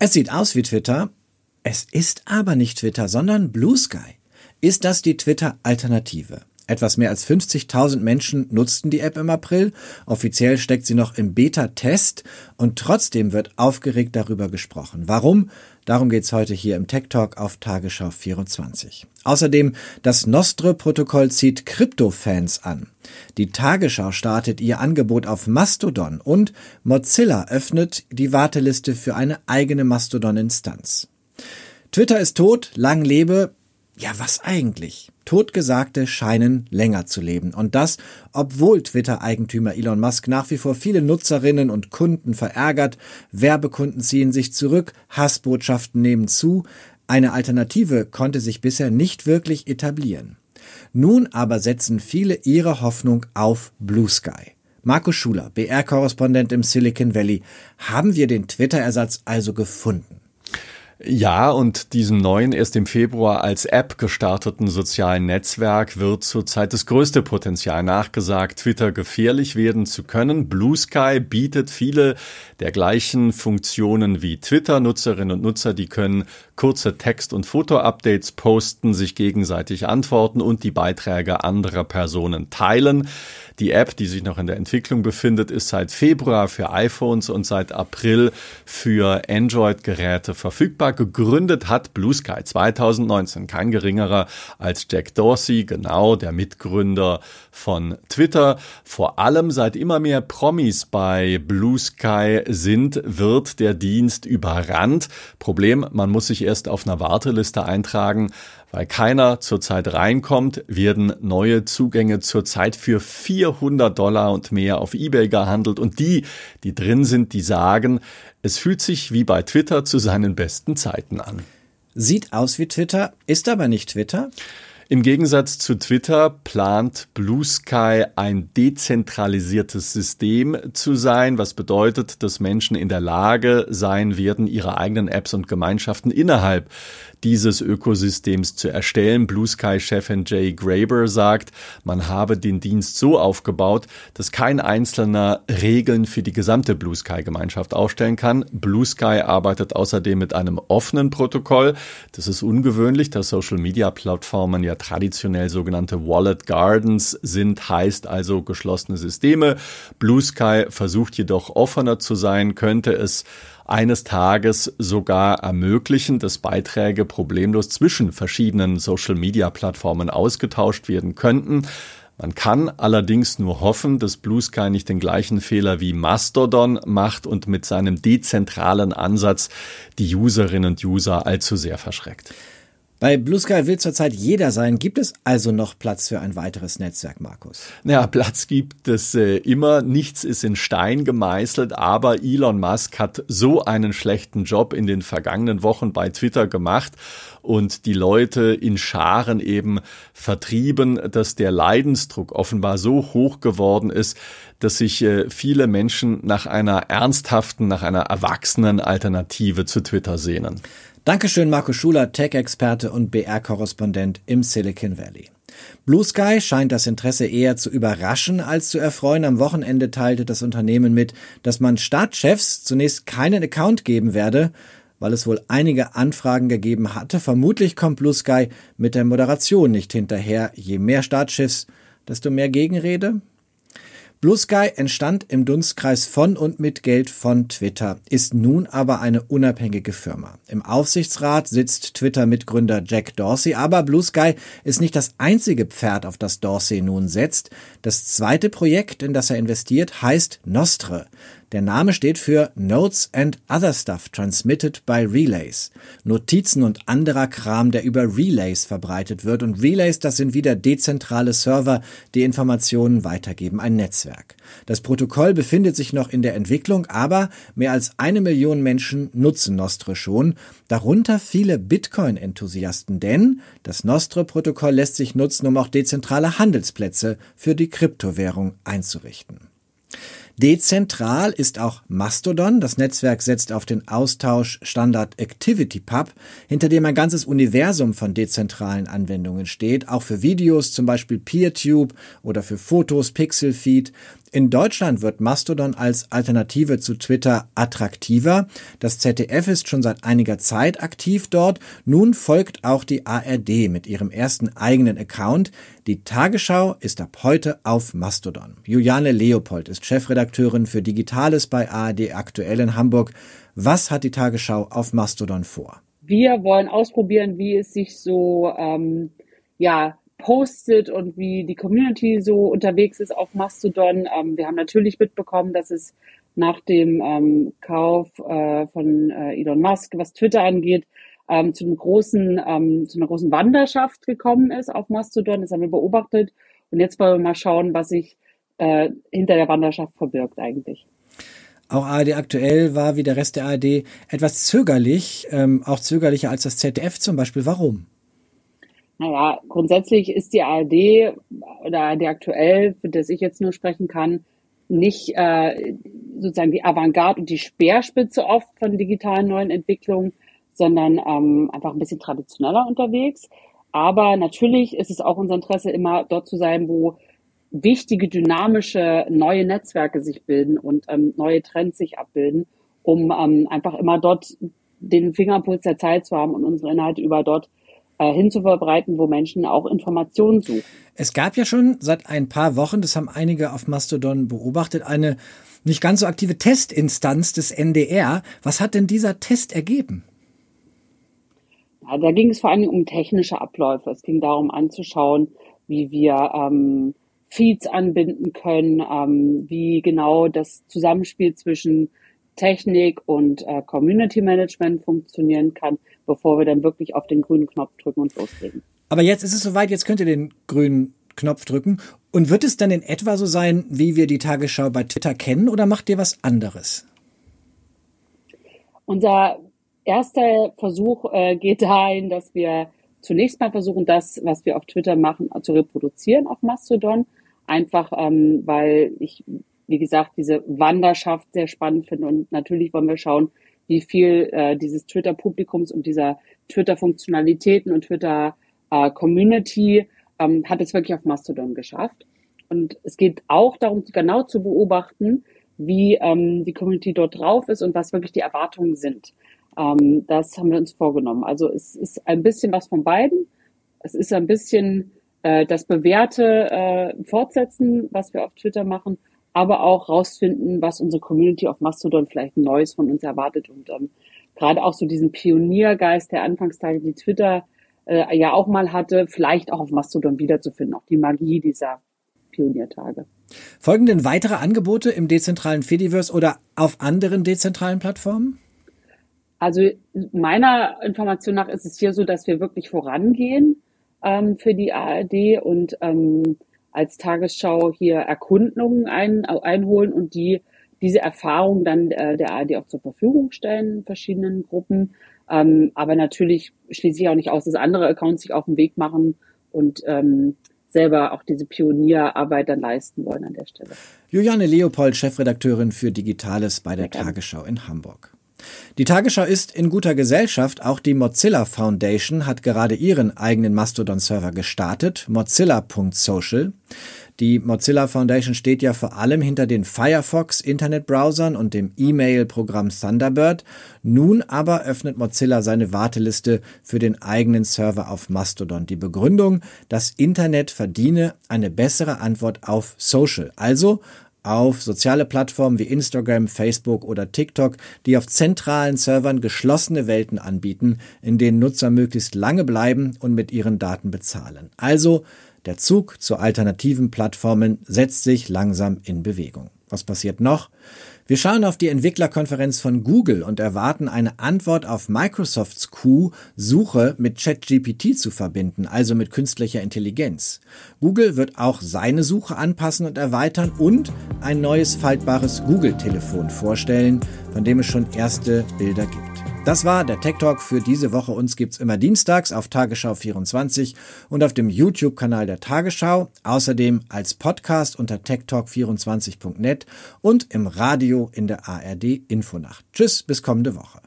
Es sieht aus wie Twitter, es ist aber nicht Twitter, sondern Blue Sky. Ist das die Twitter-Alternative? Etwas mehr als 50.000 Menschen nutzten die App im April. Offiziell steckt sie noch im Beta-Test und trotzdem wird aufgeregt darüber gesprochen. Warum? Darum geht's heute hier im Tech Talk auf Tagesschau 24. Außerdem, das Nostre-Protokoll zieht Krypto-Fans an. Die Tagesschau startet ihr Angebot auf Mastodon und Mozilla öffnet die Warteliste für eine eigene Mastodon-Instanz. Twitter ist tot, lang lebe. Ja, was eigentlich? Totgesagte scheinen länger zu leben. Und das, obwohl Twitter-Eigentümer Elon Musk nach wie vor viele Nutzerinnen und Kunden verärgert, Werbekunden ziehen sich zurück, Hassbotschaften nehmen zu, eine Alternative konnte sich bisher nicht wirklich etablieren. Nun aber setzen viele ihre Hoffnung auf Blue Sky. Marco Schuler, BR-Korrespondent im Silicon Valley. Haben wir den Twitter-Ersatz also gefunden? Ja, und diesem neuen, erst im Februar als App gestarteten sozialen Netzwerk wird zurzeit das größte Potenzial nachgesagt, Twitter gefährlich werden zu können. Blue Sky bietet viele der gleichen Funktionen wie Twitter. Nutzerinnen und Nutzer, die können kurze Text- und Foto-Updates posten, sich gegenseitig antworten und die Beiträge anderer Personen teilen. Die App, die sich noch in der Entwicklung befindet, ist seit Februar für iPhones und seit April für Android-Geräte verfügbar. Gegründet hat Blue Sky 2019 kein geringerer als Jack Dorsey, genau der Mitgründer von Twitter. Vor allem seit immer mehr Promis bei Blue Sky sind, wird der Dienst überrannt. Problem, man muss sich erst auf einer Warteliste eintragen. Weil keiner zurzeit reinkommt, werden neue Zugänge zurzeit für 400 Dollar und mehr auf eBay gehandelt. Und die, die drin sind, die sagen, es fühlt sich wie bei Twitter zu seinen besten Zeiten an. Sieht aus wie Twitter, ist aber nicht Twitter. Im Gegensatz zu Twitter plant Blue Sky ein dezentralisiertes System zu sein, was bedeutet, dass Menschen in der Lage sein werden, ihre eigenen Apps und Gemeinschaften innerhalb dieses Ökosystems zu erstellen. Blue Sky-Chefin Jay Graber sagt, man habe den Dienst so aufgebaut, dass kein Einzelner Regeln für die gesamte Blue Sky-Gemeinschaft aufstellen kann. Blue Sky arbeitet außerdem mit einem offenen Protokoll. Das ist ungewöhnlich, da Social-Media-Plattformen ja traditionell sogenannte Wallet Gardens sind, heißt also geschlossene Systeme. Blue Sky versucht jedoch offener zu sein, könnte es eines Tages sogar ermöglichen, dass Beiträge problemlos zwischen verschiedenen Social-Media-Plattformen ausgetauscht werden könnten. Man kann allerdings nur hoffen, dass Blue Sky nicht den gleichen Fehler wie Mastodon macht und mit seinem dezentralen Ansatz die Userinnen und User allzu sehr verschreckt. Bei Blue Sky will zurzeit jeder sein. Gibt es also noch Platz für ein weiteres Netzwerk, Markus? Ja, Platz gibt es äh, immer. Nichts ist in Stein gemeißelt, aber Elon Musk hat so einen schlechten Job in den vergangenen Wochen bei Twitter gemacht und die Leute in Scharen eben vertrieben, dass der Leidensdruck offenbar so hoch geworden ist, dass sich äh, viele Menschen nach einer ernsthaften, nach einer erwachsenen Alternative zu Twitter sehnen. Dankeschön, Marco Schuler, Tech-Experte und BR-Korrespondent im Silicon Valley. Blue Sky scheint das Interesse eher zu überraschen als zu erfreuen. Am Wochenende teilte das Unternehmen mit, dass man Startchefs zunächst keinen Account geben werde, weil es wohl einige Anfragen gegeben hatte. Vermutlich kommt Blue Sky mit der Moderation nicht hinterher. Je mehr Startschiffs, desto mehr Gegenrede. Blue Sky entstand im Dunstkreis von und mit Geld von Twitter, ist nun aber eine unabhängige Firma. Im Aufsichtsrat sitzt Twitter-Mitgründer Jack Dorsey, aber Blue Sky ist nicht das einzige Pferd, auf das Dorsey nun setzt. Das zweite Projekt, in das er investiert, heißt Nostre. Der Name steht für Notes and Other Stuff Transmitted by Relays. Notizen und anderer Kram, der über Relays verbreitet wird. Und Relays, das sind wieder dezentrale Server, die Informationen weitergeben, ein Netzwerk. Das Protokoll befindet sich noch in der Entwicklung, aber mehr als eine Million Menschen nutzen Nostre schon, darunter viele Bitcoin-Enthusiasten, denn das Nostre-Protokoll lässt sich nutzen, um auch dezentrale Handelsplätze für die Kryptowährung einzurichten. Dezentral ist auch Mastodon. Das Netzwerk setzt auf den Austausch Standard ActivityPub, hinter dem ein ganzes Universum von dezentralen Anwendungen steht, auch für Videos, zum Beispiel PeerTube oder für Fotos, Pixelfeed. In Deutschland wird Mastodon als Alternative zu Twitter attraktiver. Das ZDF ist schon seit einiger Zeit aktiv dort. Nun folgt auch die ARD mit ihrem ersten eigenen Account. Die Tagesschau ist ab heute auf Mastodon. Juliane Leopold ist Chefredakteurin für Digitales bei ARD aktuell in Hamburg. Was hat die Tagesschau auf Mastodon vor? Wir wollen ausprobieren, wie es sich so ähm, ja postet und wie die Community so unterwegs ist auf Mastodon. Ähm, wir haben natürlich mitbekommen, dass es nach dem ähm, Kauf äh, von äh, Elon Musk, was Twitter angeht, ähm, zu einem großen, ähm, zu einer großen Wanderschaft gekommen ist auf Mastodon. Das haben wir beobachtet. Und jetzt wollen wir mal schauen, was sich äh, hinter der Wanderschaft verbirgt eigentlich. Auch ARD aktuell war wie der Rest der ARD etwas zögerlich, ähm, auch zögerlicher als das ZDF zum Beispiel. Warum? Naja, grundsätzlich ist die ARD oder ARD aktuell, für das ich jetzt nur sprechen kann, nicht äh, sozusagen die Avantgarde und die Speerspitze oft von digitalen neuen Entwicklungen, sondern ähm, einfach ein bisschen traditioneller unterwegs. Aber natürlich ist es auch unser Interesse, immer dort zu sein, wo wichtige, dynamische, neue Netzwerke sich bilden und ähm, neue Trends sich abbilden, um ähm, einfach immer dort den Fingerpuls der Zeit zu haben und unsere Inhalte über dort äh, hinzuverbreiten, wo Menschen auch Informationen suchen. Es gab ja schon seit ein paar Wochen, das haben einige auf Mastodon beobachtet, eine nicht ganz so aktive Testinstanz des NDR. Was hat denn dieser Test ergeben? Ja, da ging es vor allem um technische Abläufe. Es ging darum anzuschauen, wie wir ähm, Feeds anbinden können, ähm, wie genau das Zusammenspiel zwischen Technik und äh, Community Management funktionieren kann, bevor wir dann wirklich auf den grünen Knopf drücken und loslegen. Aber jetzt ist es soweit, jetzt könnt ihr den grünen Knopf drücken. Und wird es dann in etwa so sein, wie wir die Tagesschau bei Twitter kennen, oder macht ihr was anderes? Unser erster Versuch äh, geht dahin, dass wir zunächst mal versuchen, das, was wir auf Twitter machen, zu reproduzieren auf Mastodon. Einfach, ähm, weil ich wie gesagt, diese Wanderschaft sehr spannend finde. Und natürlich wollen wir schauen, wie viel äh, dieses Twitter-Publikums und dieser Twitter-Funktionalitäten und Twitter-Community äh, ähm, hat es wirklich auf Mastodon geschafft. Und es geht auch darum, genau zu beobachten, wie ähm, die Community dort drauf ist und was wirklich die Erwartungen sind. Ähm, das haben wir uns vorgenommen. Also es ist ein bisschen was von beiden. Es ist ein bisschen äh, das bewährte äh, Fortsetzen, was wir auf Twitter machen, aber auch rausfinden, was unsere Community auf Mastodon vielleicht Neues von uns erwartet und ähm, gerade auch so diesen Pioniergeist der Anfangstage, die Twitter äh, ja auch mal hatte, vielleicht auch auf Mastodon wiederzufinden, auch die Magie dieser Pioniertage. Folgen denn weitere Angebote im dezentralen Fediverse oder auf anderen dezentralen Plattformen? Also meiner Information nach ist es hier so, dass wir wirklich vorangehen ähm, für die ARD und ähm, als Tagesschau hier Erkundungen ein, einholen und die diese Erfahrung dann äh, der ARD auch zur Verfügung stellen in verschiedenen Gruppen. Ähm, aber natürlich schließe ich auch nicht aus, dass andere Accounts sich auf den Weg machen und ähm, selber auch diese Pionierarbeit dann leisten wollen an der Stelle. Juliane Leopold, Chefredakteurin für Digitales bei der Tagesschau in Hamburg. Die Tagesschau ist in guter Gesellschaft. Auch die Mozilla Foundation hat gerade ihren eigenen Mastodon-Server gestartet, mozilla.social. Die Mozilla Foundation steht ja vor allem hinter den Firefox Internetbrowsern und dem E-Mail-Programm Thunderbird. Nun aber öffnet Mozilla seine Warteliste für den eigenen Server auf Mastodon. Die Begründung, das Internet verdiene eine bessere Antwort auf Social, also auf soziale Plattformen wie Instagram, Facebook oder TikTok, die auf zentralen Servern geschlossene Welten anbieten, in denen Nutzer möglichst lange bleiben und mit ihren Daten bezahlen. Also der Zug zu alternativen Plattformen setzt sich langsam in Bewegung. Was passiert noch? Wir schauen auf die Entwicklerkonferenz von Google und erwarten eine Antwort auf Microsofts Coup, Suche mit ChatGPT zu verbinden, also mit künstlicher Intelligenz. Google wird auch seine Suche anpassen und erweitern und ein neues faltbares Google-Telefon vorstellen, von dem es schon erste Bilder gibt. Das war der Tech Talk für diese Woche. Uns gibt's immer dienstags auf Tagesschau 24 und auf dem YouTube-Kanal der Tagesschau. Außerdem als Podcast unter techtalk24.net und im Radio in der ARD Infonacht. Tschüss, bis kommende Woche.